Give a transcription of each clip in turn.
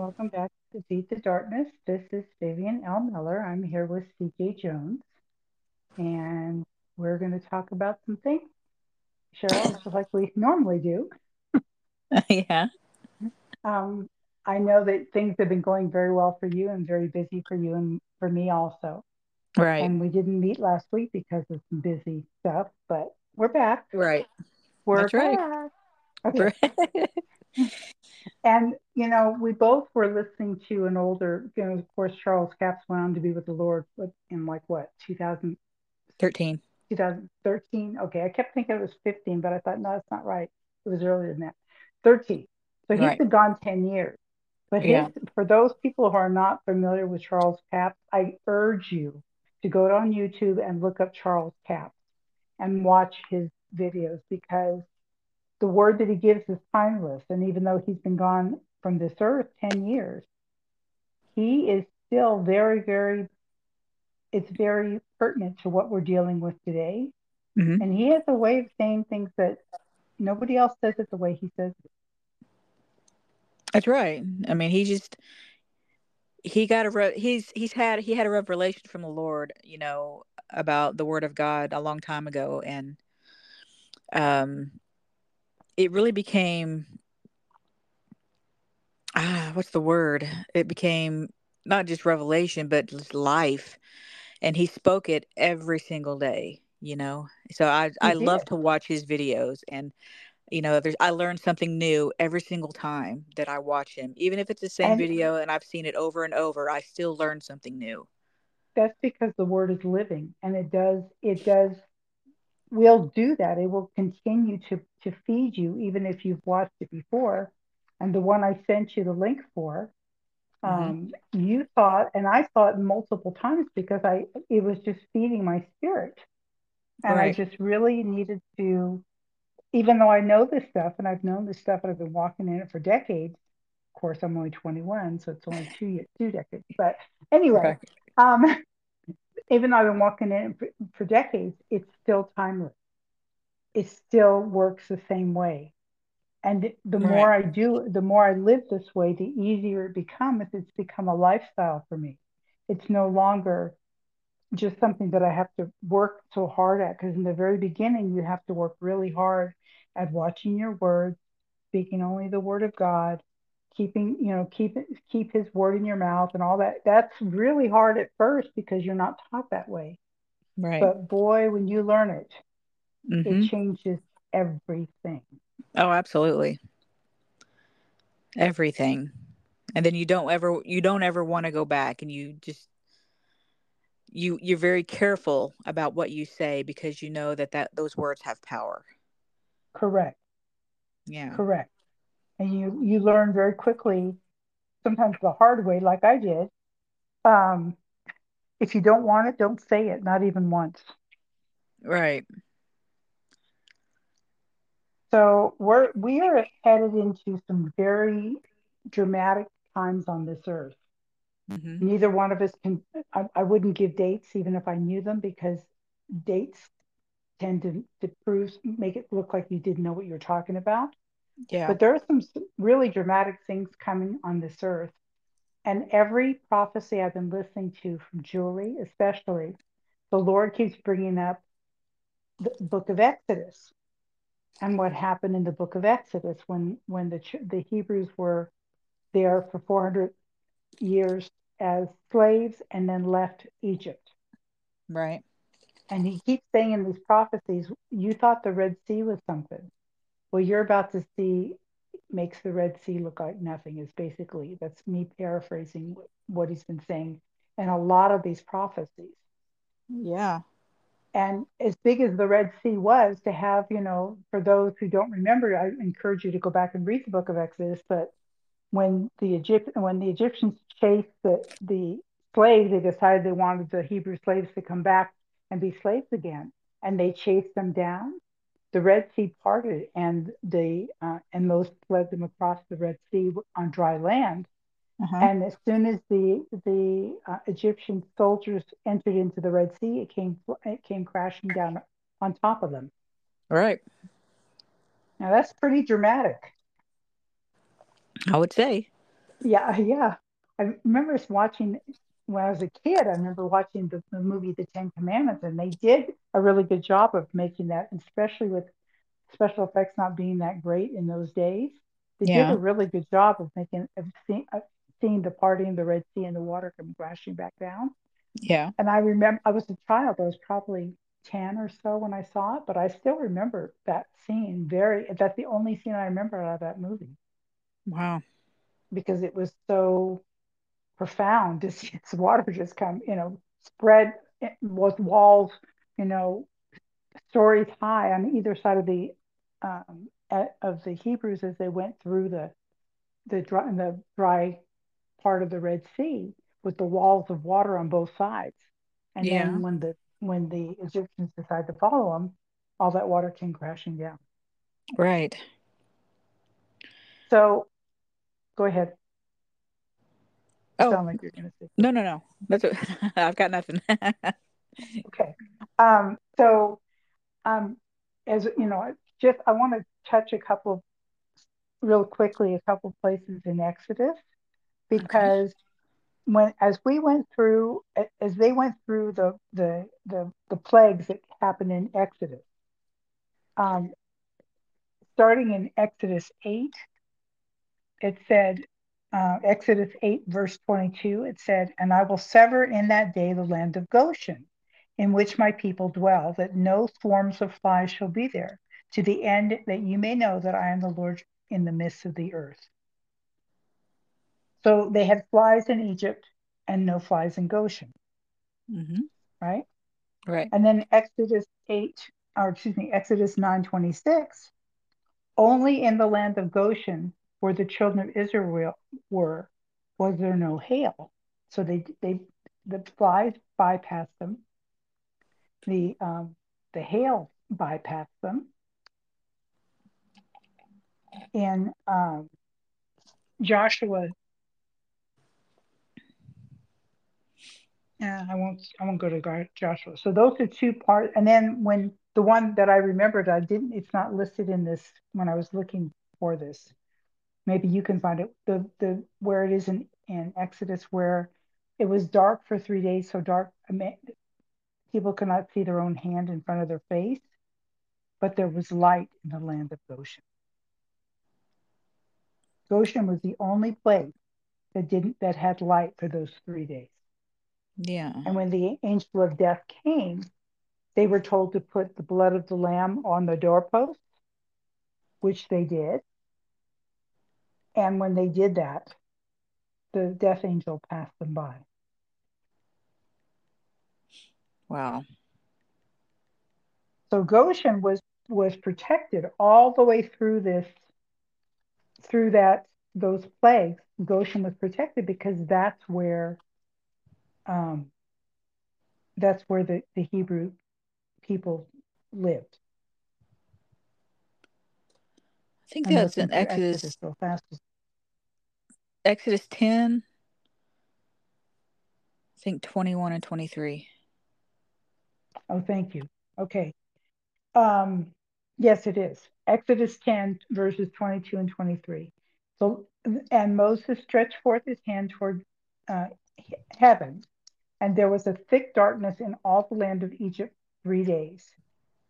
Welcome back to Beat the Darkness. This is Vivian L. Miller. I'm here with CJ Jones, and we're going to talk about something, Cheryl, just like we normally do. yeah. Um, I know that things have been going very well for you and very busy for you and for me also. Right. And we didn't meet last week because of some busy stuff, but we're back. Right. We're That's back. right. Okay. And, you know, we both were listening to an older, you know, of course, Charles Capps went on to be with the Lord in like what, 2013. 2013? Okay, I kept thinking it was 15, but I thought, no, that's not right. It was earlier than that. 13. So he's Right. been gone 10 years. But his, Yeah. for those people who are not familiar with Charles Capps, I urge you to go on YouTube and look up Charles Capps and watch his videos because the word that he gives is timeless. And even though he's been gone from this earth 10 years, he is still very, very, it's very pertinent to what we're dealing with today. hmm And he has a way of saying things that nobody else says it the way he says it. That's right. I mean, he just he got a re- he's he's had he had a revelation from the Lord, you know, about the word of God a long time ago and um it really became ah what's the word? It became not just revelation but just life and he spoke it every single day, you know. So I He I love to watch his videos and you know there's i learn something new every single time that i watch him even if it's the same And video and i've seen it over and over i still learn something new that's because the word is living and it does, it does, will do that. It will continue to, to feed you, even if you've watched it before. And the one I sent you the link for, hmm um, you thought, and I thought multiple times because I it was just feeding my spirit, and I just really needed to, even though I know this stuff and I've known this stuff and I've been walking in it for decades. Of course, I'm only 21, so it's only two two decades. But anyway, right um, even though I've been walking in for, for decades, it's still timeless. It still works the same way. And the more I do, the more I live this way, the easier it becomes. It's become a lifestyle for me. It's no longer just something that I have to work so hard at. Because in the very beginning, you have to work really hard at watching your words, speaking only the word of God, keeping, you know, keep it, keep His word in your mouth, and all that. That's really hard at first because you're not taught that way. right But boy, when you learn it, hmm it changes everything. oh absolutely everything and then you don't ever you don't ever want to go back and you just you you're very careful about what you say because you know that that those words have power Correct. yeah Correct. And you you learn very quickly, sometimes the hard way, like I did. Um, if you don't want it, don't say it, not even once. right So we're we are headed into some very dramatic times on this earth. hmm Neither one of us can. I, I wouldn't give dates even if I knew them because dates tend to, to prove make it look like you didn't know what you're talking about. Yeah But there are some really dramatic things coming on this earth. And every prophecy I've been listening to from Julie, especially, the Lord keeps bringing up the book of Exodus and what happened in the book of Exodus when, when the, the Hebrews were there for 400 years as slaves and then left Egypt. right And he keeps saying in these prophecies, you thought the Red Sea was something. Well, you're about to see makes the Red Sea look like nothing is basically that's me paraphrasing what he's been saying and a lot of these prophecies. yeah And as big as the Red Sea was, to have, you know, for those who don't remember, I encourage you to go back and read the book of Exodus. But when the Egypt when the Egyptians chased the, the slaves, they decided they wanted the Hebrew slaves to come back and be slaves again. And they chased them down. The Red Sea parted, and the uh, and Moses led them across the Red Sea on dry land. uh-huh. And as soon as the the uh, Egyptian soldiers entered into the Red Sea, it came it came crashing down on top of them. All right. Now that's pretty dramatic. i would say Yeah, yeah. I remember watching when I was a kid. I remember watching the, the movie The Ten Commandments, and they did a really good job of making that, especially with special effects not being that great in those days. They yeah. did a really good job of making of seeing, of seeing the party in the Red Sea and the water come crashing back down. Yeah. And I remember I was a child. I was probably 10 or so when I saw it, but I still remember that scene very that's the only scene I remember out of that movie. Wow. Because it was so profound to see its water just come, you know, spread with walls, you know, stories high on either side of the um, of the Hebrews as they went through the the dry, the dry part of the Red Sea with the walls of water on both sides. And yeah. then when the when the Egyptians decide to follow them, all that water came crashing down. Right. So, go ahead. Oh, sound like you're gonna say. No, no, no. That's what, I've got nothing. okay. Um, so, um, as you know, just I want to touch a couple, real quickly, a couple places in Exodus, because when as we went through as they went through the the the, the plagues that happened in Exodus, um, starting in Exodus eight, it said uh, Exodus eight verse twenty two. It said, "And I will sever in that day the land of Goshen." In which my people dwell, that no swarms of flies shall be there, to the end that you may know that I am the Lord in the midst of the earth. So they had flies in Egypt and no flies in Goshen. Mm-hmm. Right? Right. And then Exodus 8, or excuse me, Exodus 9 26, only in the land of Goshen, where the children of Israel were, was there no hail. So they they the flies bypassed them. The um, the hail bypassed them. In um, Joshua Yeah, I won't. I won't go to Joshua. So those are two parts. And then when the one that I remembered, I didn't. It's not listed in this when I was looking for this. Maybe you can find it. The the where it is in in Exodus where it was dark for three days. So dark. I mean, people could not see their own hand in front of their face, but there was light in the land of Goshen. Goshen was the only place that didn't that had light for those three days. Yeah. And when the angel of death came, they were told to put the blood of the lamb on the doorpost, which they did. And when they did that, the death angel passed them by. Wow. So Goshen was was protected all the way through this through that those plagues. Goshen was protected because that's where um, that's where the, the Hebrew people lived. I think that's in Exodus. Exodus so fast. Exodus 10. I think 21 and 23. Oh, thank you. Okay. Um, yes, it is. Exodus 10, verses 22 and 23. So, and Moses stretched forth his hand toward uh, heaven, and there was a thick darkness in all the land of Egypt three days,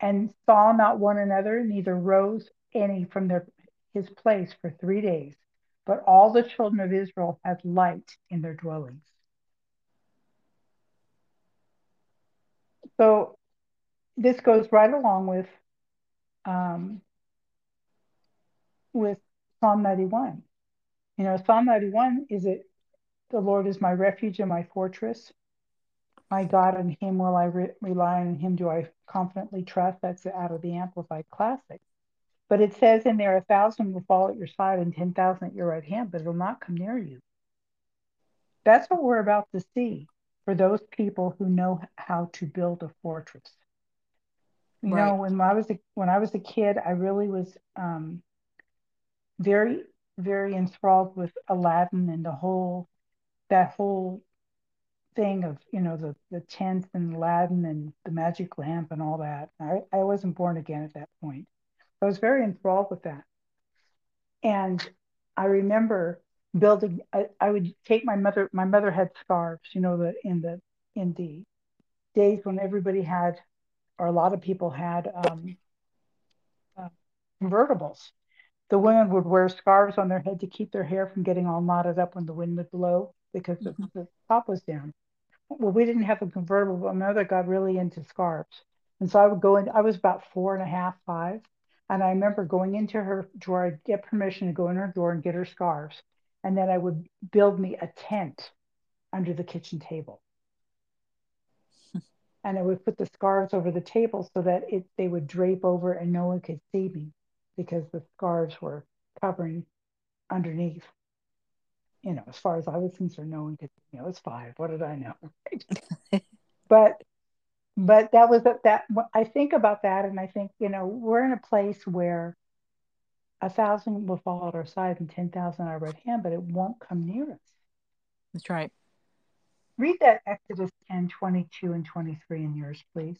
and saw not one another, neither rose any from their his place for three days. But all the children of Israel had light in their dwellings. So this goes right along with um, with Psalm 91. You know, Psalm 91 is it the Lord is my refuge and my fortress. My God, on him will I re- rely, on him do I confidently trust. That's out of the Amplified Classic. But it says in there, a thousand will fall at your side and 10,000 at your right hand, but it'll not come near you. That's what we're about to see for those people who know how to build a fortress. You right. know, when I was a, when I was a kid, I really was um, very, very enthralled with Aladdin and the whole that whole thing of you know the the tent and Aladdin and the magic lamp and all that. I, I wasn't born again at that point. I was very enthralled with that. And I remember building. I, I would take my mother. My mother had scarves. You know, the in the in the days when everybody had, or a lot of people had um, uh, convertibles. The women would wear scarves on their head to keep their hair from getting all knotted up when the wind would blow because mm-hmm. the, the top was down. Well, we didn't have a convertible, but my mother got really into scarves. And so I would go in, I was about four and a half, five. And I remember going into her drawer, I'd get permission to go in her drawer and get her scarves. And then I would build me a tent under the kitchen table. and I would put the scarves over the table so that it they would drape over and no one could see me because the scarves were covering underneath. You know, as far as I was concerned, no one could. You know, it was five. What did I know? but but that was that I think about that and I think, you know, we're in a place where a thousand will fall at our side and 10,000 our right hand, but it won't come near us. That's right. Read that Exodus 10, 22 and 23 in yours, please.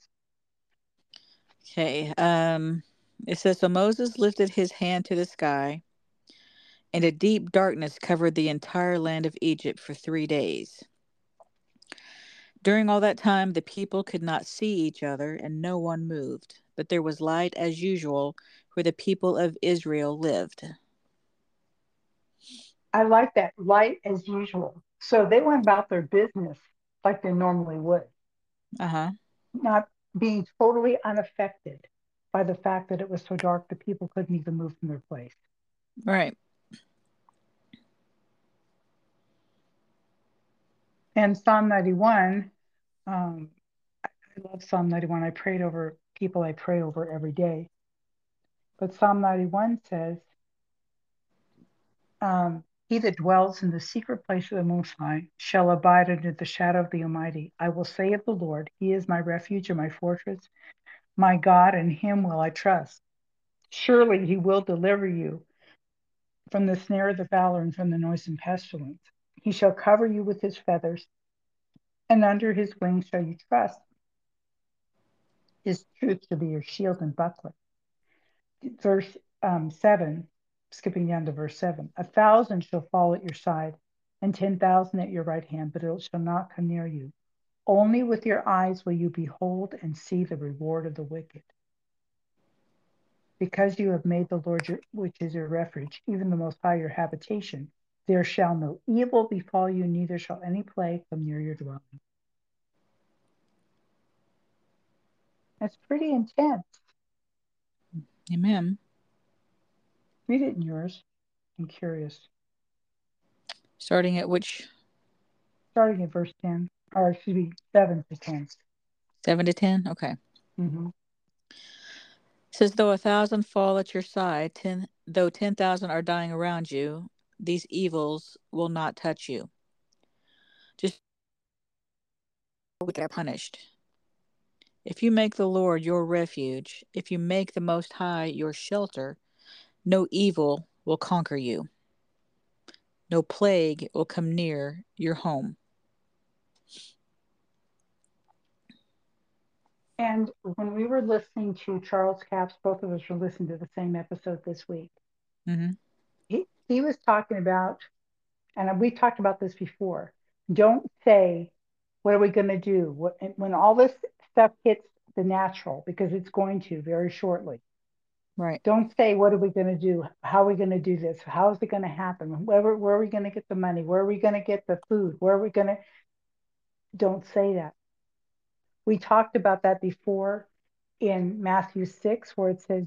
Okay. Um, it says, So Moses lifted his hand to the sky, and a deep darkness covered the entire land of Egypt for three days. During all that time, the people could not see each other, and no one moved, but there was light as usual where the people of Israel lived. I like that light as usual. So they went about their business like they normally would. Uh huh. Not being totally unaffected by the fact that it was so dark the people couldn't even move from their place. Right. And Psalm 91, um, I love Psalm 91. I prayed over people I pray over every day. But Psalm 91 says, um, He that dwells in the secret place of the Most High shall abide under the shadow of the Almighty. I will say of the Lord, He is my refuge and my fortress, my God, in Him will I trust. Surely He will deliver you from the snare of the fowler and from the noisome pestilence. He shall cover you with his feathers, and under his wings shall you trust. His truth shall be your shield and buckler. Verse um, 7, skipping down to verse 7 A thousand shall fall at your side, and 10,000 at your right hand, but it shall not come near you. Only with your eyes will you behold and see the reward of the wicked. Because you have made the Lord, your, which is your refuge, even the Most High, your habitation, there shall no evil befall you, neither shall any plague come near your dwelling. That's pretty intense. Amen. Read it in yours. I'm curious. Starting at which? Starting at verse 10, or excuse me, 7 to 10. 7 to 10? Okay. Mm-hmm. says, though a thousand fall at your side, ten, though 10,000 are dying around you, these evils will not touch you. Just we are punished. If you make the Lord your refuge, if you make the Most High your shelter, no evil will conquer you. No plague will come near your home. And when we were listening to Charles Capps, both of us were listening to the same episode this week. Mm-hmm he was talking about, and we talked about this before. Don't say, "What are we going to do?" What, when all this stuff hits the natural, because it's going to very shortly. Right. Don't say, "What are we going to do? How are we going to do this? How is it going to happen? Where, where are we going to get the money? Where are we going to get the food? Where are we going to?" Don't say that. We talked about that before in Matthew 6, where it says,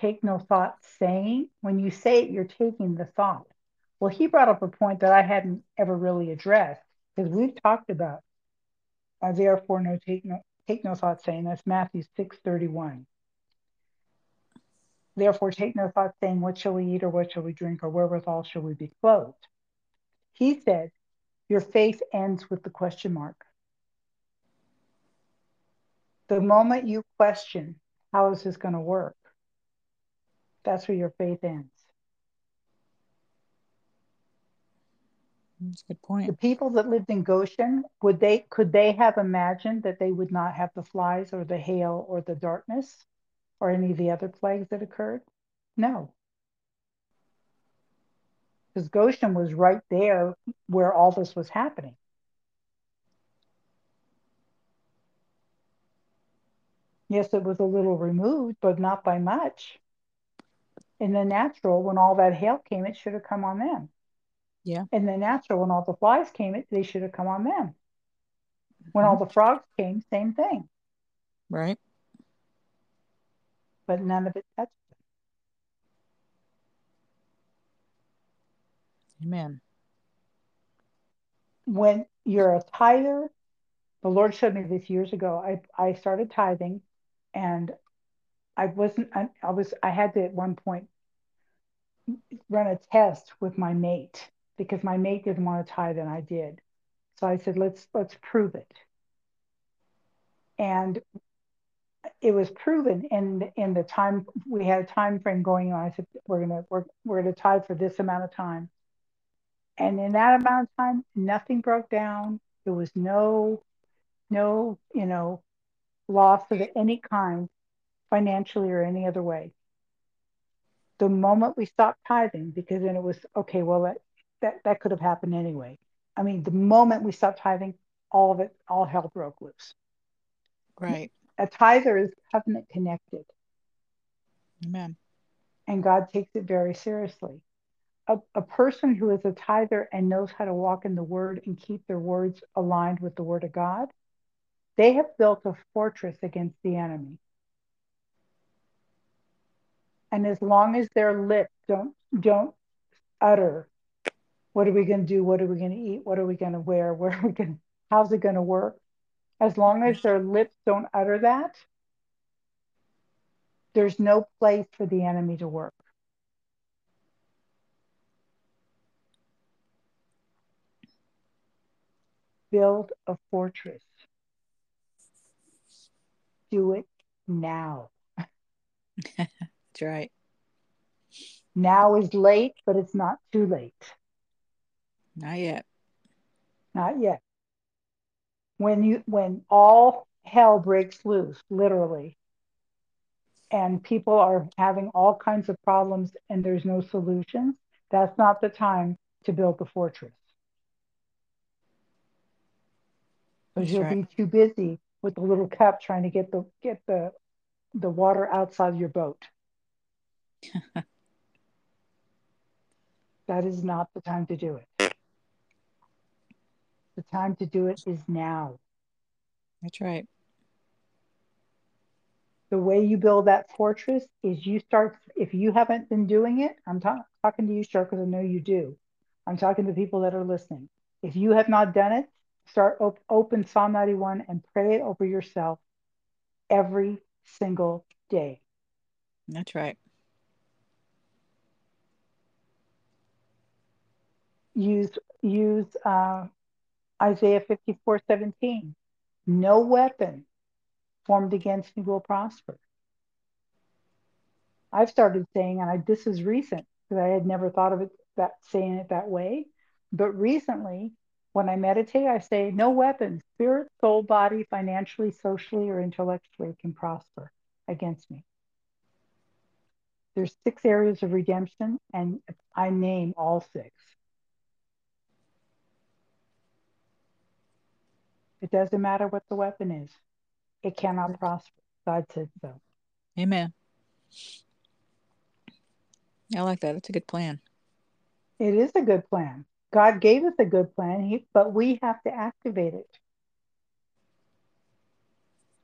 take no thought saying. When you say it, you're taking the thought. Well, he brought up a point that I hadn't ever really addressed because we've talked about uh, therefore no take no take no thought saying. That's Matthew 6:31. Therefore take no thought saying, What shall we eat or what shall we drink or wherewithal shall we be clothed? He said, Your faith ends with the question mark. The moment you question, how is this going to work? That's where your faith ends. That's a good point. The people that lived in Goshen, would they could they have imagined that they would not have the flies or the hail or the darkness or any of the other plagues that occurred? No. because Goshen was right there where all this was happening. Yes, it was a little removed, but not by much. In the natural, when all that hail came, it should have come on them. Yeah. In the natural, when all the flies came, it they should have come on them. When all mm-hmm. the frogs came, same thing. Right. But none of it touched them. Amen. When you're a tither, the Lord showed me this years ago. I, I started tithing and I wasn't, I, I was, I had to at one point run a test with my mate because my mate didn't want to tie than I did. So I said, let's, let's prove it. And it was proven in in the time we had a time frame going on. I said we're gonna we're we're gonna tithe for this amount of time, and in that amount of time, nothing broke down. There was no no you know loss of any kind, financially or any other way. The moment we stopped tithing, because then it was okay. Well, that that that could have happened anyway. I mean, the moment we stopped tithing, all of it, all hell broke loose. Right a tither is covenant connected. Amen. And God takes it very seriously. A, a person who is a tither and knows how to walk in the word and keep their words aligned with the word of God, they have built a fortress against the enemy. And as long as their lips don't don't utter, what are we going to do? What are we going to eat? What are we going to wear? Where are we going? How's it going to work? As long as their lips don't utter that, there's no place for the enemy to work. Build a fortress. Do it now. That's right. Now is late, but it's not too late. Not yet. Not yet when you when all hell breaks loose literally and people are having all kinds of problems and there's no solutions that's not the time to build the fortress because you'll right. be too busy with the little cup trying to get the get the the water outside your boat that is not the time to do it the time to do it is now. That's right. The way you build that fortress is you start, if you haven't been doing it, I'm ta- talking to you, sure, because I know you do. I'm talking to people that are listening. If you have not done it, start op- open Psalm 91 and pray it over yourself every single day. That's right. Use use uh, Isaiah 54 17. No weapon formed against me will prosper. I've started saying, and I, this is recent because I had never thought of it that saying it that way. But recently, when I meditate, I say, no weapon, spirit, soul, body, financially, socially, or intellectually can prosper against me. There's six areas of redemption, and I name all six. It doesn't matter what the weapon is, it cannot prosper. God said so. Amen. I like that. It's a good plan. It is a good plan. God gave us a good plan, he, but we have to activate it.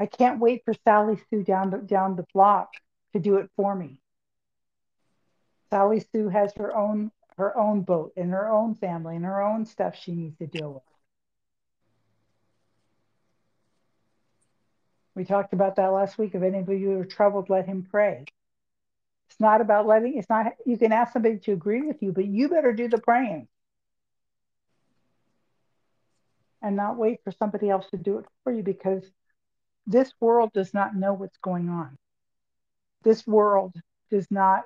I can't wait for Sally Sue down the, down the block to do it for me. Sally Sue has her own her own boat and her own family and her own stuff she needs to deal with. We talked about that last week. If any of you are troubled, let him pray. It's not about letting, it's not, you can ask somebody to agree with you, but you better do the praying and not wait for somebody else to do it for you because this world does not know what's going on. This world does not,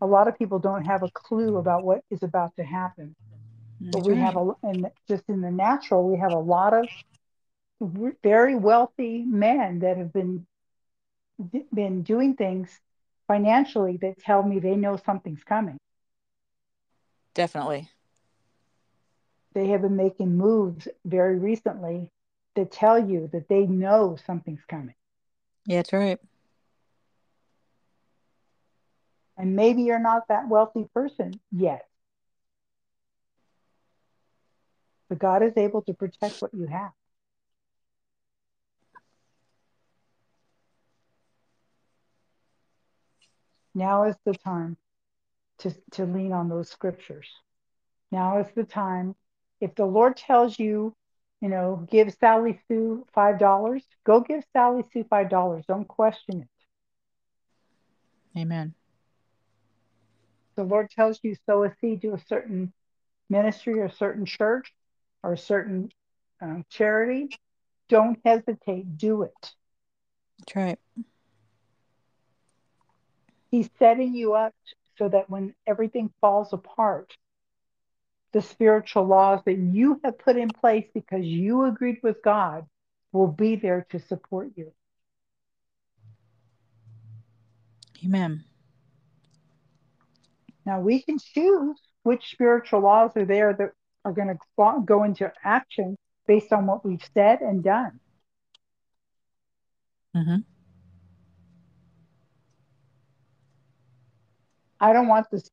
a lot of people don't have a clue about what is about to happen. Mm-hmm. That's but we right. have a, and just in the natural, we have a lot of very wealthy men that have been been doing things financially that tell me they know something's coming. Definitely. They have been making moves very recently that tell you that they know something's coming. Yeah, that's right. And maybe you're not that wealthy person yet. But God is able to protect what you have. Now is the time to, to lean on those scriptures. Now is the time. If the Lord tells you, you know, give Sally Sue $5, go give Sally Sue $5. Don't question it. Amen. The Lord tells you sow a seed to a certain ministry or a certain church or a certain uh, charity. Don't hesitate. Do it. That's right. He's setting you up so that when everything falls apart, the spiritual laws that you have put in place because you agreed with God will be there to support you. Amen. Now we can choose which spiritual laws are there that are going to go into action based on what we've said and done. Mm-hmm. I don't want this.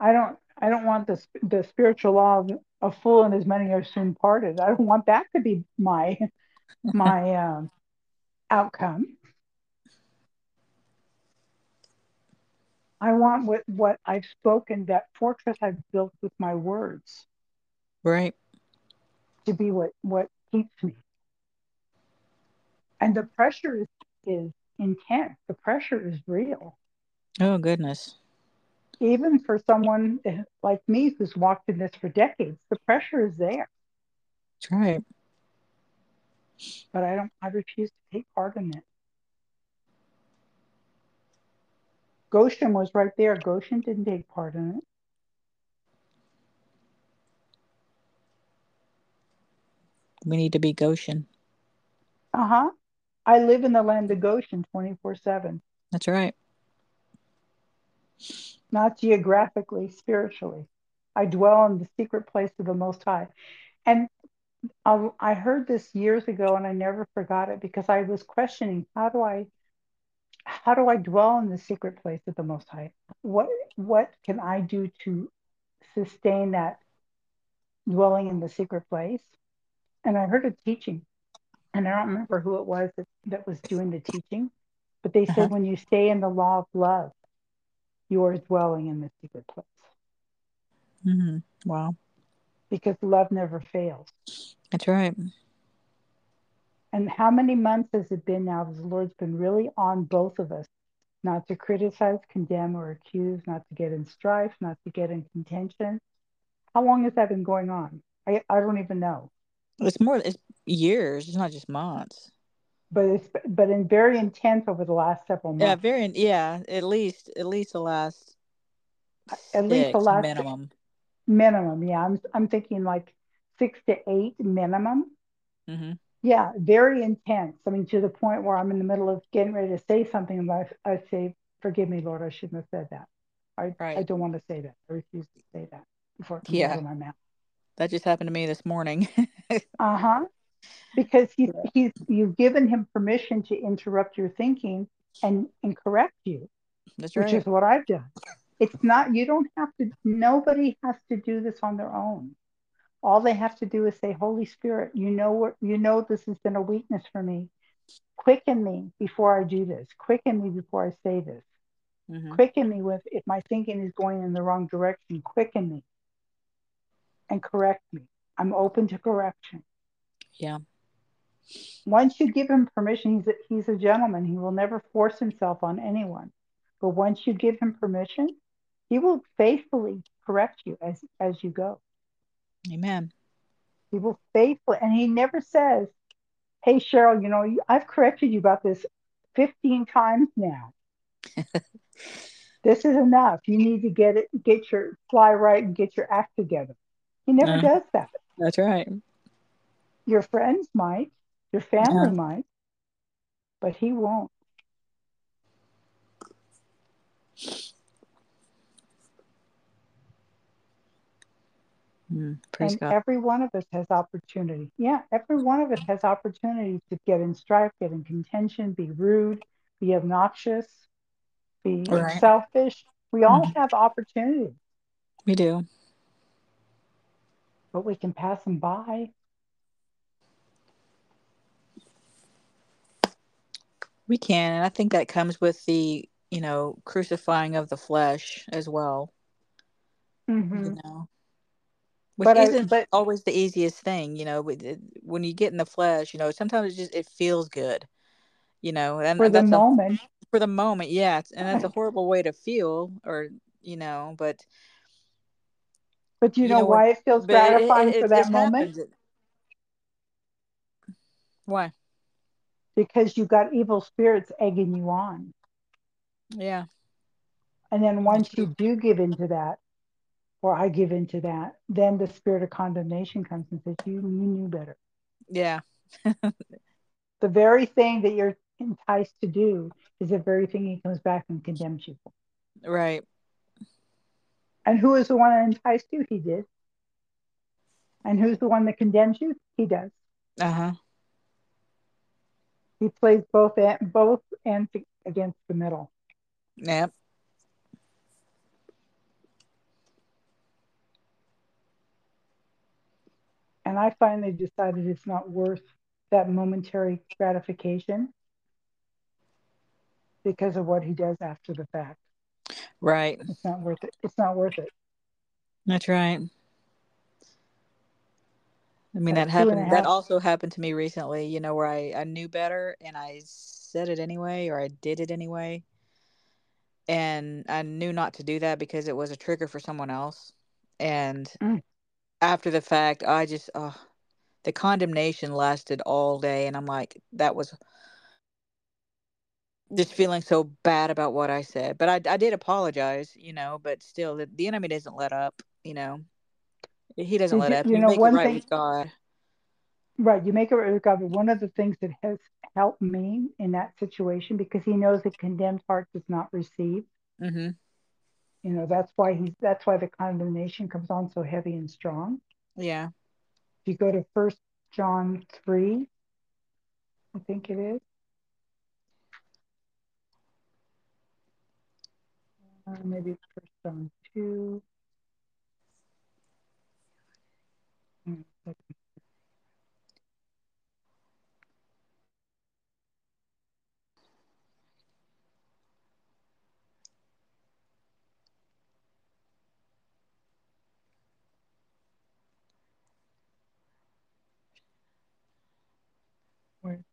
I don't. I don't want the the spiritual law of a fool and as many are soon parted. I don't want that to be my my um, outcome. I want what what I've spoken, that fortress I've built with my words, Right. to be what what keeps me. And the pressure is is intense. The pressure is real. Oh goodness. Even for someone like me who's walked in this for decades, the pressure is there. That's right. But I don't I refuse to take part in it. Goshen was right there. Goshen didn't take part in it. We need to be Goshen. Uh-huh. I live in the land of Goshen 24-7. That's right. Not geographically, spiritually. I dwell in the secret place of the Most High. And I, I heard this years ago and I never forgot it because I was questioning how do I how do I dwell in the secret place of the Most High? What what can I do to sustain that dwelling in the secret place? And I heard a teaching, and I don't remember who it was that, that was doing the teaching, but they said Uh-huh. when you stay in the law of love, you are dwelling in the secret place Mm-hmm. Wow. because love never fails. That's right. And how many months has it been now that the Lord's been really on both of us, not to criticize, condemn, or accuse, not to get in strife, not to get in contention? How long has that been going on? I, I don't even know. It's more. It's years. It's not just months. But it's but in very intense over the last several months. Yeah. Very. Yeah. At least. At least the last. At least the last- minimum. minimum. Yeah, I'm I'm thinking like six to eight minimum. Mm-hmm. Yeah, very intense. I mean, to the point where I'm in the middle of getting ready to say something, and I, I say, "Forgive me, Lord, I shouldn't have said that. I Right. I don't want to say that. I refuse to say that before it comes Yeah. out of my mouth." That just happened to me this morning. Uh huh. Because he's Yeah. he's you've given him permission to interrupt your thinking and and correct you, That's which right. is what I've done. It's not you don't have to. Nobody has to do this on their own. All they have to do is say, Holy Spirit, you know what you know this has been a weakness for me. Quicken me before I do this. Quicken me before I say this. hmm Quicken me with if my thinking is going in the wrong direction. Quicken me and correct me. I'm open to correction. Yeah. Once you give him permission, he's a, he's a gentleman. He will never force himself on anyone. But once you give him permission, he will faithfully correct you as as you go. Amen. He will faithfully, and he never says, "Hey Cheryl, you know I've corrected you about this 15 times now. this is enough. You need to get it, get your fly right, and get your act together." He never Uh. does that. That's right. Your friends might, your family Yeah. might, but he won't. Mm, and God. every one of us has opportunity. Yeah, every one of us has opportunity to get in strife, get in contention, be rude, be obnoxious, be right. selfish. We all mm-hmm. have opportunity. We do. But we can pass them by. We can, and I think that comes with the, you know, crucifying of the flesh as well. Mm-hmm. You know, which but isn't I, but, always the easiest thing. You know, when you get in the flesh, you know, sometimes it just it feels good. You know, and for the moment. A, for the moment, yeah, and that's a horrible way to feel, or you know, but. But you, you know, know, why it feels gratifying it, it, for that moment? Happened. Why? Because you've got evil spirits egging you on. Yeah. And then once you do give into that, or I give into that, then the spirit of condemnation comes and says, You, you knew better. Yeah. the very thing that you're enticed to do is the very thing he comes back and condemns you for. Right. And who is the one that enticed you? He did. And who's the one that condemns you? He does. Uh huh. He plays both at, both ends against the middle. Yep. And I finally decided it's not worth that momentary gratification because of what he does after the fact. Right. It's not worth it. It's not worth it. That's right. I mean, that happened. That also happened to me recently. You know, where I I knew better and I said it anyway, or I did it anyway, and I knew not to do that because it was a trigger for someone else. And mm. after the fact, I just oh, the condemnation lasted all day, and I'm like, that was just feeling so bad about what I said. But I I did apologize, you know. But still, the, the enemy doesn't let up, you know. He doesn't let up. You, you know, one right thing, with God. Right, you make it right with God. But one of the things that has helped me in that situation, because He knows a condemned heart does not receive. Mm-hmm. You know, that's why he's. That's why the condemnation comes on so heavy and strong. Yeah. If you go to First John three, I think it is. Uh, maybe First John two.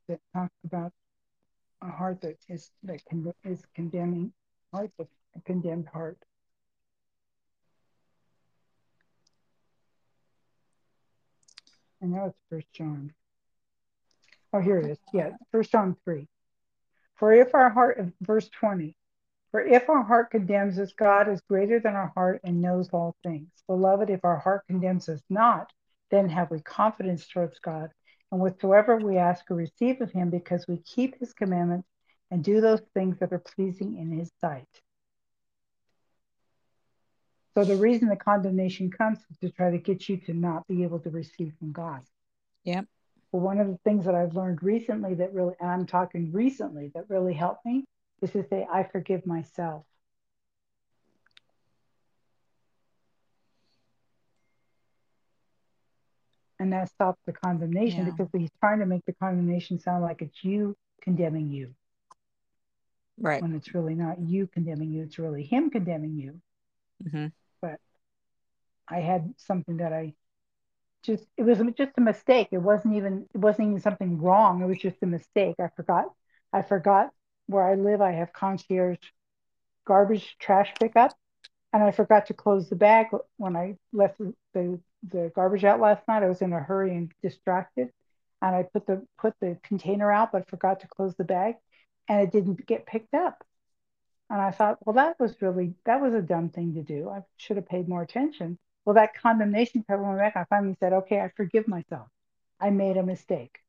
Where it talks about a heart that is that con- is condemning heart, a condemned heart. I know it's First John. Oh, here it is. Yeah, First John three. For if our heart, verse twenty, for if our heart condemns us, God is greater than our heart and knows all things. Beloved, if our heart condemns us not, then have we confidence towards God and whatsoever we ask or receive of him because we keep his commandments and do those things that are pleasing in his sight. So the reason the condemnation comes is to try to get you to not be able to receive from God. Yep. Well, one of the things that I've learned recently that really, and I'm talking recently, that really helped me is to say, I forgive myself. And that stops the condemnation yeah. because he's trying to make the condemnation sound like it's you condemning you. Right. When it's really not you condemning you it's really him condemning you. Mm-hmm. but i had something that i just it was just a mistake. It wasn't even it wasn't even something wrong. It was just a mistake. I forgot i forgot where i live. I have concierge garbage trash pickup and i forgot to close the bag when i left the the garbage out last night. I was in a hurry and distracted, and I put the put the container out, but forgot to close the bag, and it didn't get picked up. And I thought, well, that was really that was a dumb thing to do. I should have paid more attention. Well, that condemnation kept coming back. I finally said, okay, I forgive myself. I made a mistake.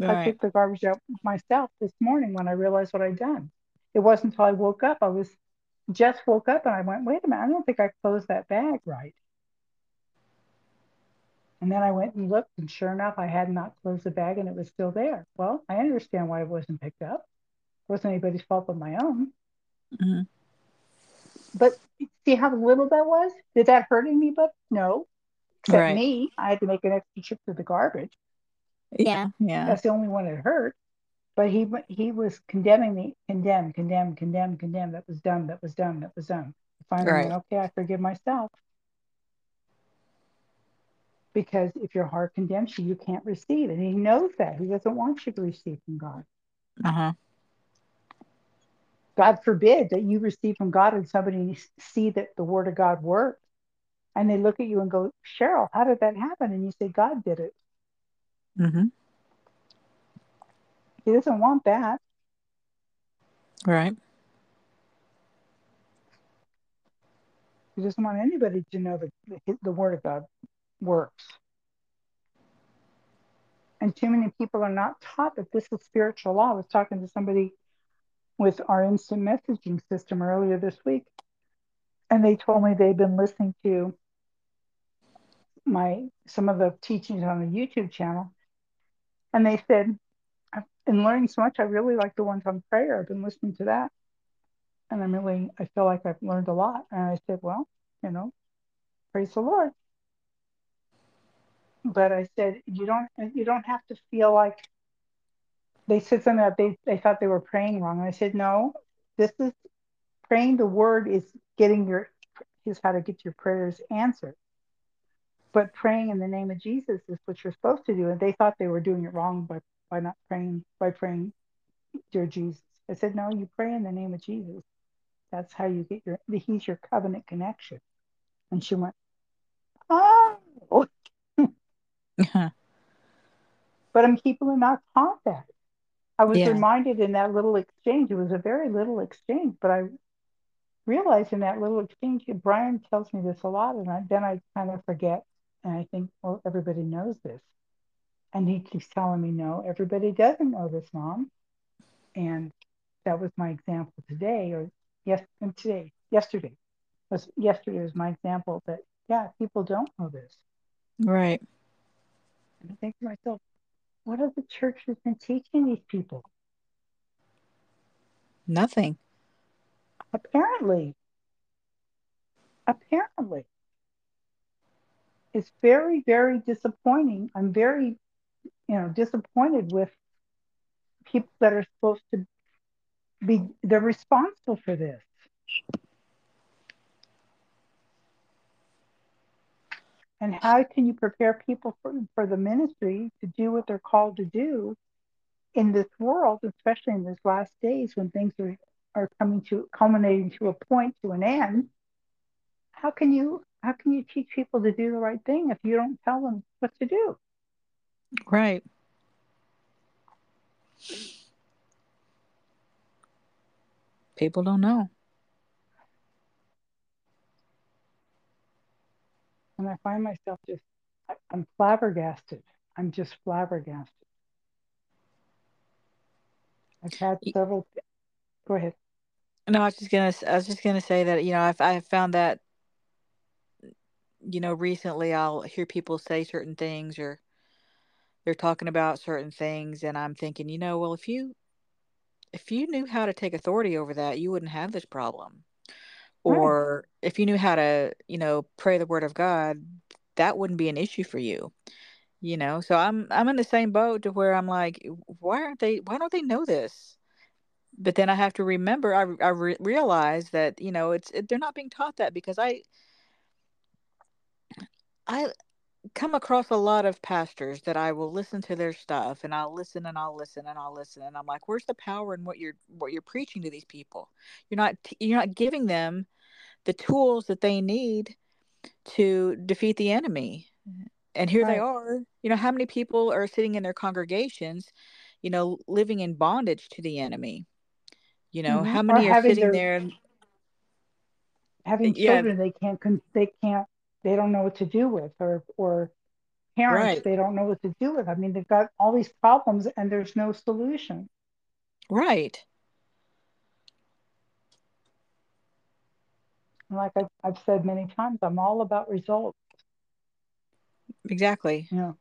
All I right. took the garbage out myself this morning when I realized what I'd done. It wasn't until I woke up. I was just woke up and I went, wait a minute, I don't think I closed that bag right. And then I went and looked, and sure enough, I had not closed the bag and it was still there. Well, I understand why it wasn't picked up. It wasn't anybody's fault but my own. Mm-hmm. But see how little that was? Did that hurt anybody? No. Except Right. me. I had to make an extra trip to the garbage. Yeah. Yeah. That's the only one that hurt. But he he was condemning me, condemn, condemn, condemn, condemn. That was done. That was done. That was done. Finally, Right. okay, I forgive myself. Because if your heart condemns you, you can't receive. And he knows that. He doesn't want you to receive from God. Uh huh. God forbid that you receive from God and somebody see that the word of God works. And they look at you and go, Cheryl, how did that happen? And you say, God did it. Mm-hmm. He doesn't want that. Right. He doesn't want anybody to know that the, the word of God works. And too many people are not taught that this is spiritual law. I was talking to somebody with our instant messaging system earlier this week, and they told me they've been listening to my some of the teachings on the YouTube channel, and they said, "I've been learning so much. I really like the ones on prayer. I've been listening to that, and I'm really I feel like I've learned a lot." And I said, "Well, you know, praise the Lord." But I said, "You don't you don't have to feel like." They said something that they, they thought they were praying wrong. And I said, no, this is praying the word is getting your is how to get your prayers answered. But praying in the name of Jesus is what you're supposed to do. And they thought they were doing it wrong by, by not praying by praying dear Jesus. I said, no, you pray in the name of Jesus. That's how you get your he's your covenant connection. And she went, Oh. but I'm people are not taught that. I was Yeah. reminded in that little exchange, it was a very little exchange, but I realized in that little exchange, Brian tells me this a lot, and I, then I kind of forget. And I think, well, everybody knows this. And he keeps telling me, no, everybody doesn't know this, mom. And that was my example today, or yes, and today, yesterday was yesterday was my example that yeah, people don't know this. Right. And I think to myself, what have the churches been teaching these people? Nothing. Apparently, apparently, it's very, very disappointing. I'm very, you know, disappointed with people that are supposed to be, they're responsible for this. And how can you prepare people for, for the ministry to do what they're called to do in this world, especially in these last days when things are, are coming to culminating to a point to an end? How can you how can you teach people to do the right thing if you don't tell them what to do? Right. People don't know. And I find myself just I- I'm flabbergasted. I'm just flabbergasted. I've had several. Go ahead. No, I was just gonna. I was just gonna say that you know I've I've found that you know recently I'll hear people say certain things or they're talking about certain things and I'm thinking you know well if you if you knew how to take authority over that you wouldn't have this problem Right. or if you knew how to you know pray the word of God that wouldn't be an issue for you you know? So I'm I'm in the same boat to where I'm like why aren't they why don't they know this? But then I have to remember I I re- realize that you know it's it, they're not being taught that because I I come across a lot of pastors that I will listen to their stuff and I'll listen and I'll listen and I'll listen and I'm like where's the power in what you're what you're preaching to these people? You're not you're not giving them the tools that they need to defeat the enemy. And here they are. You know how many people are sitting in their congregations you know living in bondage to the enemy? You know Mhm. how Or many are sitting their there having yeah. children they can't they can't they don't know what to do with or or parents right. they don't know what to do with. I mean they've got all these problems and there's no solution. right like I've, I've said many times, I'm all about results. Exactly. Know,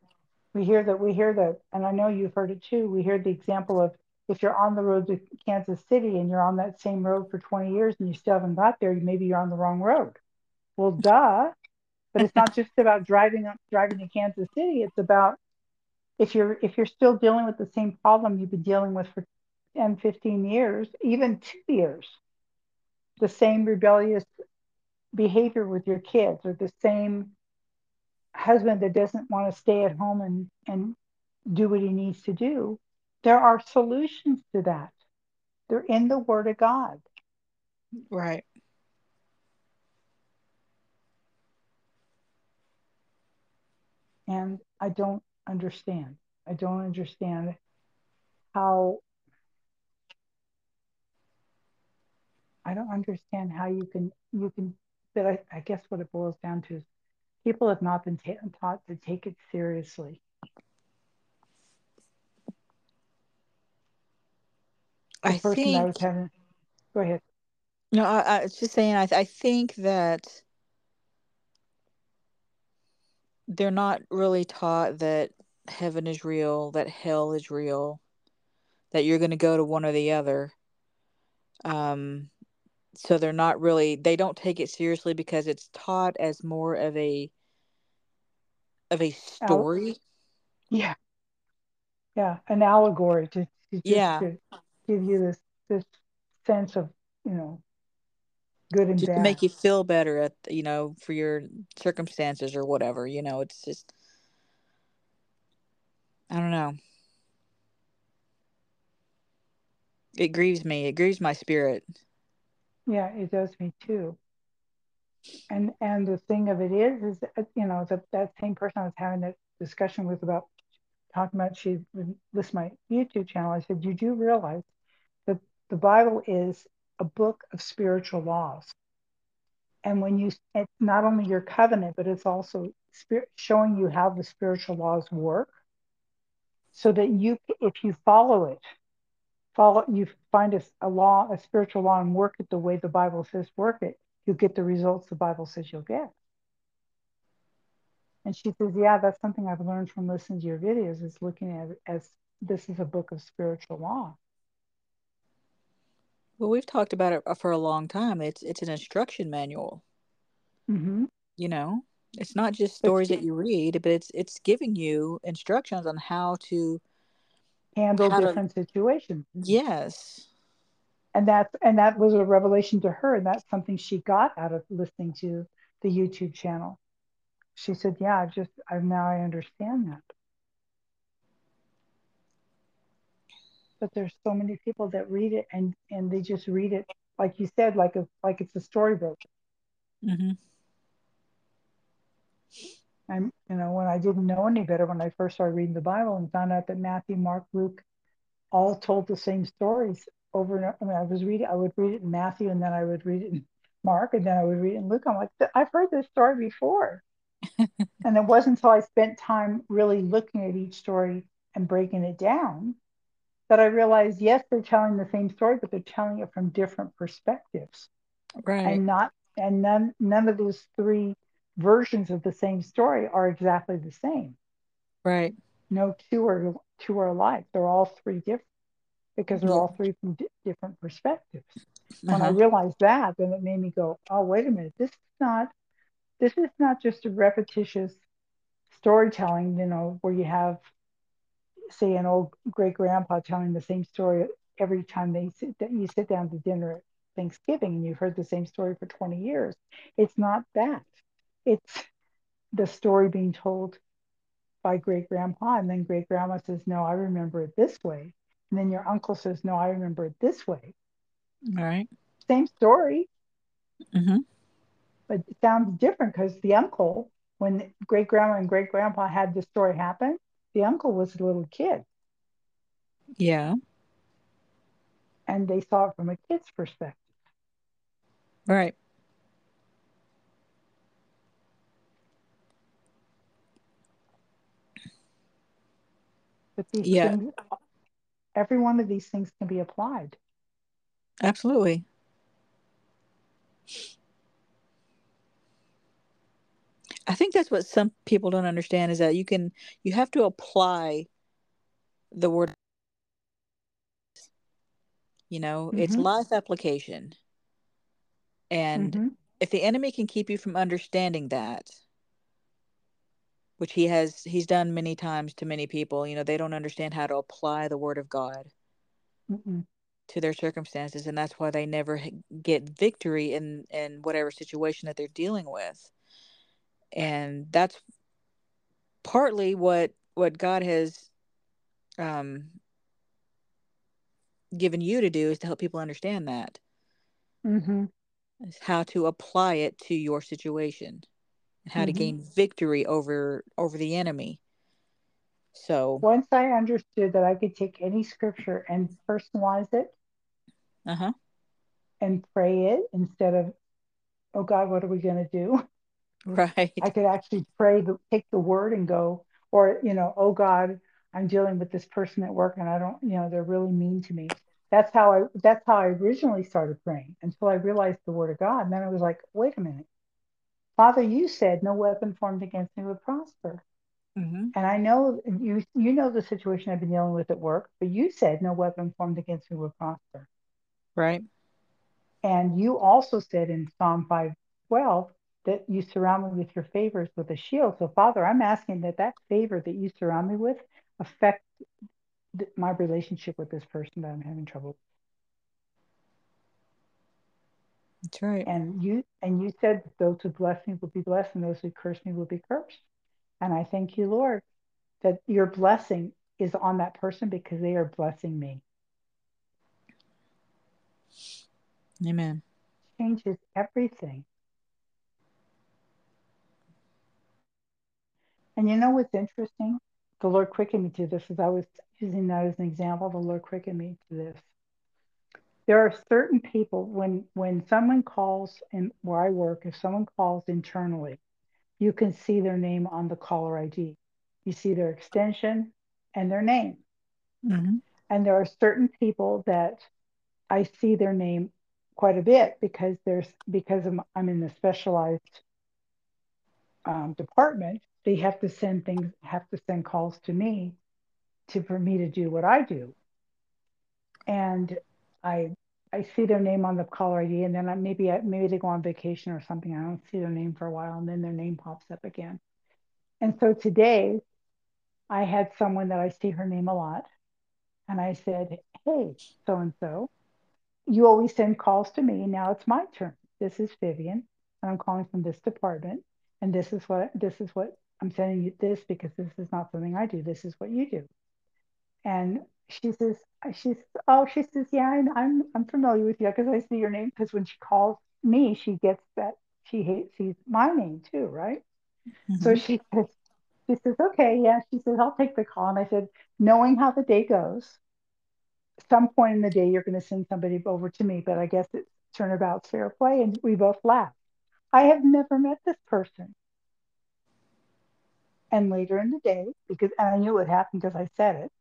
we hear that we hear that, and I know you've heard it too. We hear the example of if you're on the road to Kansas City and you're on that same road for 20 years and you still haven't got there, maybe you're on the wrong road. Well, duh. But it's not just about driving up driving to Kansas City. It's about if you're if you're still dealing with the same problem you've been dealing with for 10, 15 years, even two years, the same rebellious behavior with your kids or the same husband that doesn't want to stay at home and, and do what he needs to do, there are solutions to that. They're in the Word of God. Right. And I don't understand. I don't understand how I don't understand how you can you can but I, I guess what it boils down to is people have not been ta- taught to take it seriously. The I think. I was having, go ahead. No, I, I was just saying. I I think that they're not really taught that heaven is real, that hell is real, that you're going to go to one or the other. Um, so they're not really they don't take it seriously because it's taught as more of a of a story. yeah, yeah, an allegory to, to just Yeah. to give you this this sense of you know good and just to bad. make you feel better at you know for your circumstances or whatever you know it's just i don't know it grieves me it grieves my spirit Yeah, it does me too. And and the thing of it is, is that, you know that that same person I was having that discussion with about talking about she would list my YouTube channel. I said, you do realize that the Bible is a book of spiritual laws. And when you, it's not only your covenant, but it's also spirit, showing you how the spiritual laws work so that you, if you follow it, follow, you find a, a law, a spiritual law and work it the way the Bible says work it, you get the results the Bible says you'll get. And she says, yeah, that's something I've learned from listening to your videos is looking at it as this is a book of spiritual law. well we've talked about it for a long time it's it's an instruction manual Mm-hmm. you know it's not just stories that you read but it's it's giving you instructions on how to handle how to- different situations. yes And that's and that was a revelation to her, and that's something she got out of listening to the YouTube channel. She said, "Yeah, I just I now I understand that." But there's so many people that read it and and they just read it like you said, like a like it's a storybook. hmm And you know, when I didn't know any better, when I first started reading the Bible and found out that Matthew, Mark, Luke, all told the same stories over and over. I mean, I was reading, I would read it in Matthew, and then I would read it in Mark, and then I would read it in Luke. I'm like, I've heard this story before. and it wasn't until I spent time really looking at each story and breaking it down that I realized, yes, they're telling the same story, but they're telling it from different perspectives right and not and none none of those three versions of the same story are exactly the same. Right. No two are two are alike. They're all three different because they're Yeah. all three from di- different perspectives. When i uh-huh. realized that then it made me go oh wait a minute. This is not this is not just a repetitious storytelling you know where you have say an old great grandpa telling the same story every time they sit you sit down to dinner at thanksgiving and you've heard the same story for 20 years. It's not that it's the story being told by great grandpa and then great grandma says no i remember it this way. And then your uncle says no i remember it this way. All right. Same story. Hmm but it sounds different because the uncle when great grandma and great grandpa had this story happen the uncle was a little kid. Yeah. And they saw it from a kid's perspective. Right but these Yeah. things every one of these things can be applied absolutely I think that's what some people don't understand is that you can you have to apply the word you know, mm-hmm. it's life application. And mm-hmm. if the enemy can keep you from understanding that, which he has he's done many times to many people you know they don't understand how to apply the word of god Mm-mm. to their circumstances and that's why they never get victory in in whatever situation that they're dealing with and that's partly what what god has um given you to do is to help people understand that mm-hmm. how to apply it to your situation and how mm-hmm. to gain victory over over the enemy. So once I understood that I could take any scripture and personalize it, uh-huh, and pray it instead of, oh God, what are we going to do? Right. I could actually pray, the, take the word and go, or you know, oh God, I'm dealing with this person at work and I don't, you know, they're really mean to me. That's how I that's how I originally started praying until I realized the word of God. And then I was like, wait a minute. Father, you said no weapon formed against me would prosper. Mm-hmm. And I know you you know the situation I've been dealing with at work, but you said no weapon formed against me would prosper. Right. And you also said in Psalm 512 that you surround me with your favors with a shield. So Father, I'm asking that that favor that you surround me with affect my relationship with this person that I'm having trouble with. That's right. And you and you said those who bless me will be blessed and those who curse me will be cursed. And I thank you, Lord, that your blessing is on that person because they are blessing me. Amen. Changes everything. And you know what's interesting? The Lord quickened me to this as I was using that as an example. The Lord quickened me to this there are certain people when when someone calls and where I work, if someone calls internally, you can see their name on the caller ID. You see their extension and their name. Mm-hmm. And there are certain people that I see their name quite a bit because there's because I'm, I'm in the specialized um, department. They have to send things, have to send calls to me to for me to do what I do. And I I see their name on the caller ID, and then I, maybe I, maybe they go on vacation or something. I don't see their name for a while, and then their name pops up again. And so today, I had someone that I see her name a lot, and I said, "Hey, so and so, you always send calls to me. Now it's my turn. This is Vivian, and I'm calling from this department, and this is what this is what I'm sending you this because this is not something I do. This is what you do." And she says, she says, oh, she says, yeah, I'm, I'm, I'm familiar with you because I see your name. Because when she calls me, she gets that she hates sees my name too, right? Mm-hmm. So she says, she says, okay, yeah. She says, I'll take the call. And I said, knowing how the day goes, some point in the day you're going to send somebody over to me, but I guess it's turnabout's fair play. And we both laughed. I have never met this person. And later in the day, because and I knew it happened because I said it,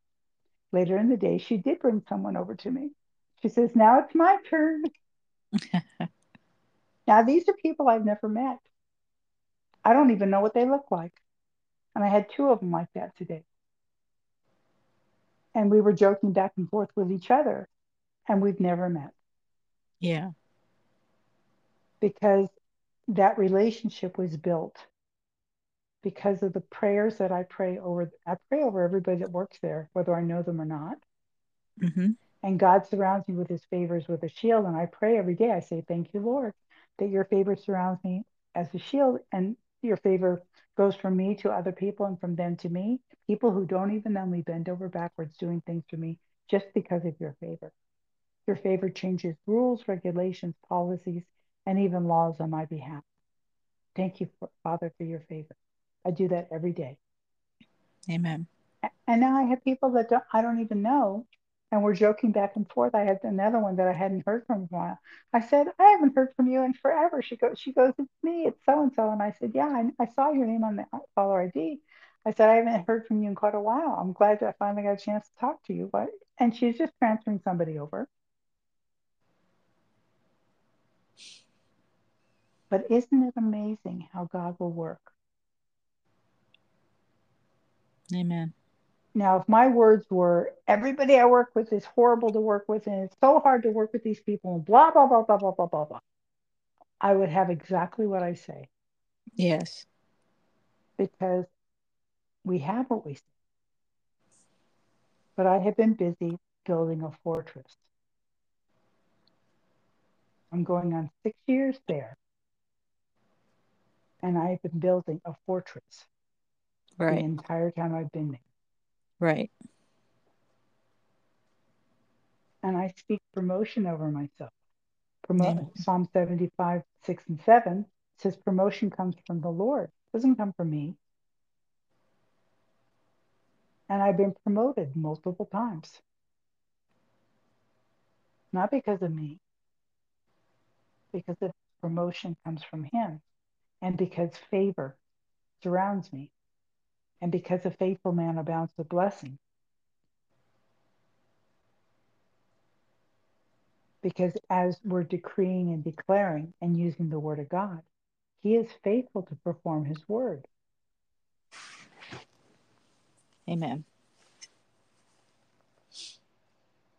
Later in the day, she did bring someone over to me. She says, Now it's my turn. now, these are people I've never met. I don't even know what they look like. And I had two of them like that today. And we were joking back and forth with each other, and we've never met. Yeah. Because that relationship was built because of the prayers that I pray over. I pray over everybody that works there, whether I know them or not. Mm-hmm. And God surrounds me with his favors with a shield. And I pray every day. I say, Thank you, Lord, that your favor surrounds me as a shield and your favor goes from me to other people and from them to me. People who don't even know me bend over backwards doing things for me just because of your favor. Your favor changes rules, regulations, policies, and even laws on my behalf. Thank you, Father, for your favor. I do that every day. Amen. And now I have people that don't, I don't even know. And we're joking back and forth. I had another one that I hadn't heard from in a while. I said, I haven't heard from you in forever. She goes, she goes, it's me, it's so and so. And I said, yeah, I, I saw your name on the caller ID. I said, I haven't heard from you in quite a while. I'm glad that I finally got a chance to talk to you. But and she's just transferring somebody over. But isn't it amazing how God will work? Amen. Now, if my words were, everybody I work with is horrible to work with, and it's so hard to work with these people, and blah, blah, blah, blah, blah, blah, blah, blah, I would have exactly what I say. Yes. Because we have what we say. But I have been busy building a fortress. I'm going on six years there. And I've been building a fortress right. the entire time I've been there. Right. And I speak promotion over myself. Promo- Psalm 75, 6 and 7 says promotion comes from the Lord. It doesn't come from me. And I've been promoted multiple times. Not because of me, because the promotion comes from Him, and because favor surrounds me, and because a faithful man abounds with blessing. Because as we're decreeing and declaring and using the word of God, He is faithful to perform His word. Amen.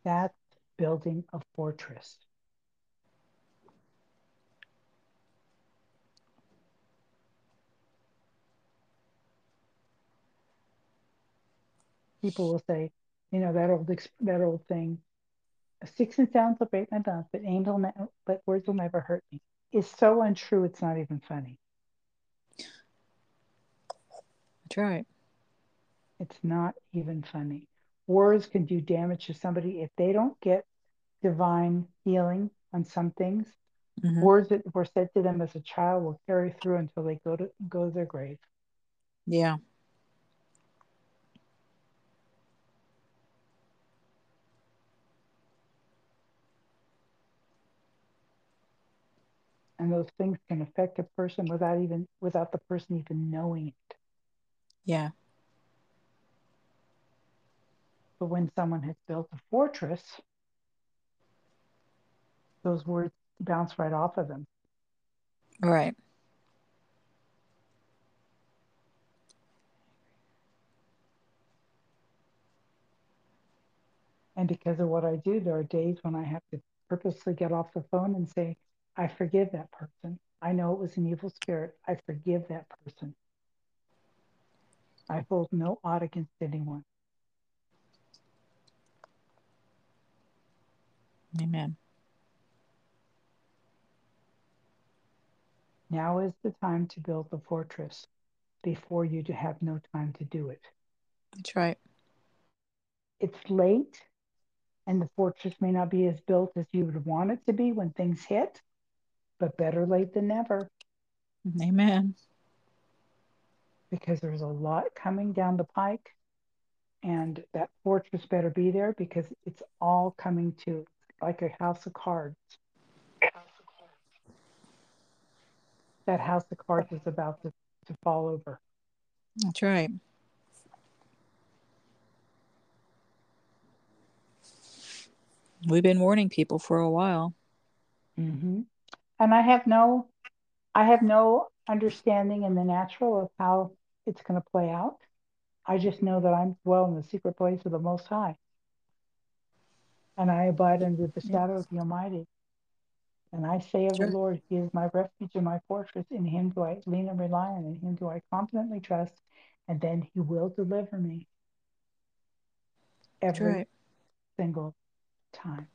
That's building a fortress. People will say, you know, that old that old thing, sticks and stones will break my bones, but angel, ne- but words will never hurt me. Is so untrue. It's not even funny. That's right. It's not even funny. Words can do damage to somebody if they don't get divine healing on some things. Mm-hmm. Words that were said to them as a child will carry through until they go to go to their grave. Yeah. And those things can affect a person without even without the person even knowing it. Yeah. But when someone has built a fortress, those words bounce right off of them. Right. And because of what I do, there are days when I have to purposely get off the phone and say, I forgive that person. I know it was an evil spirit. I forgive that person. I hold no ought against anyone. Amen. Now is the time to build the fortress before you to have no time to do it. That's right. It's late and the fortress may not be as built as you would want it to be when things hit, but better late than never. Amen. Because there's a lot coming down the pike, and that fortress better be there because it's all coming to like a house of cards. That house of cards is about to, to fall over. That's right. We've been warning people for a while. Mm-hmm. And I have no, I have no understanding in the natural of how it's going to play out. I just know that I'm well in the secret place of the Most High, and I abide under the shadow yeah. of the Almighty. And I say of sure. the Lord, He is my refuge and my fortress. In Him do I lean and rely on. In Him do I confidently trust, and then He will deliver me every right. single time.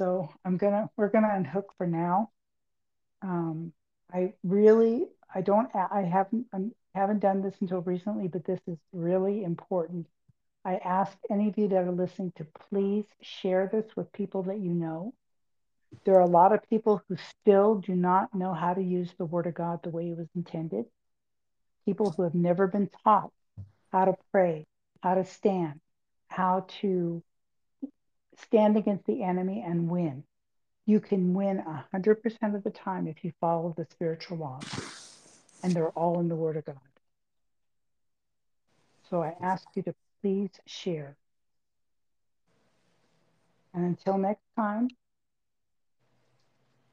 So I'm gonna we're gonna unhook for now. Um, I really I don't I haven't I haven't done this until recently, but this is really important. I ask any of you that are listening to please share this with people that you know. There are a lot of people who still do not know how to use the Word of God the way it was intended. People who have never been taught how to pray, how to stand, how to stand against the enemy and win. You can win 100% of the time if you follow the spiritual laws, and they're all in the Word of God. So I ask you to please share. And until next time,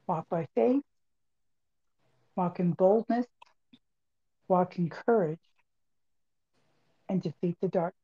walk by faith, walk in boldness, walk in courage, and defeat the darkness.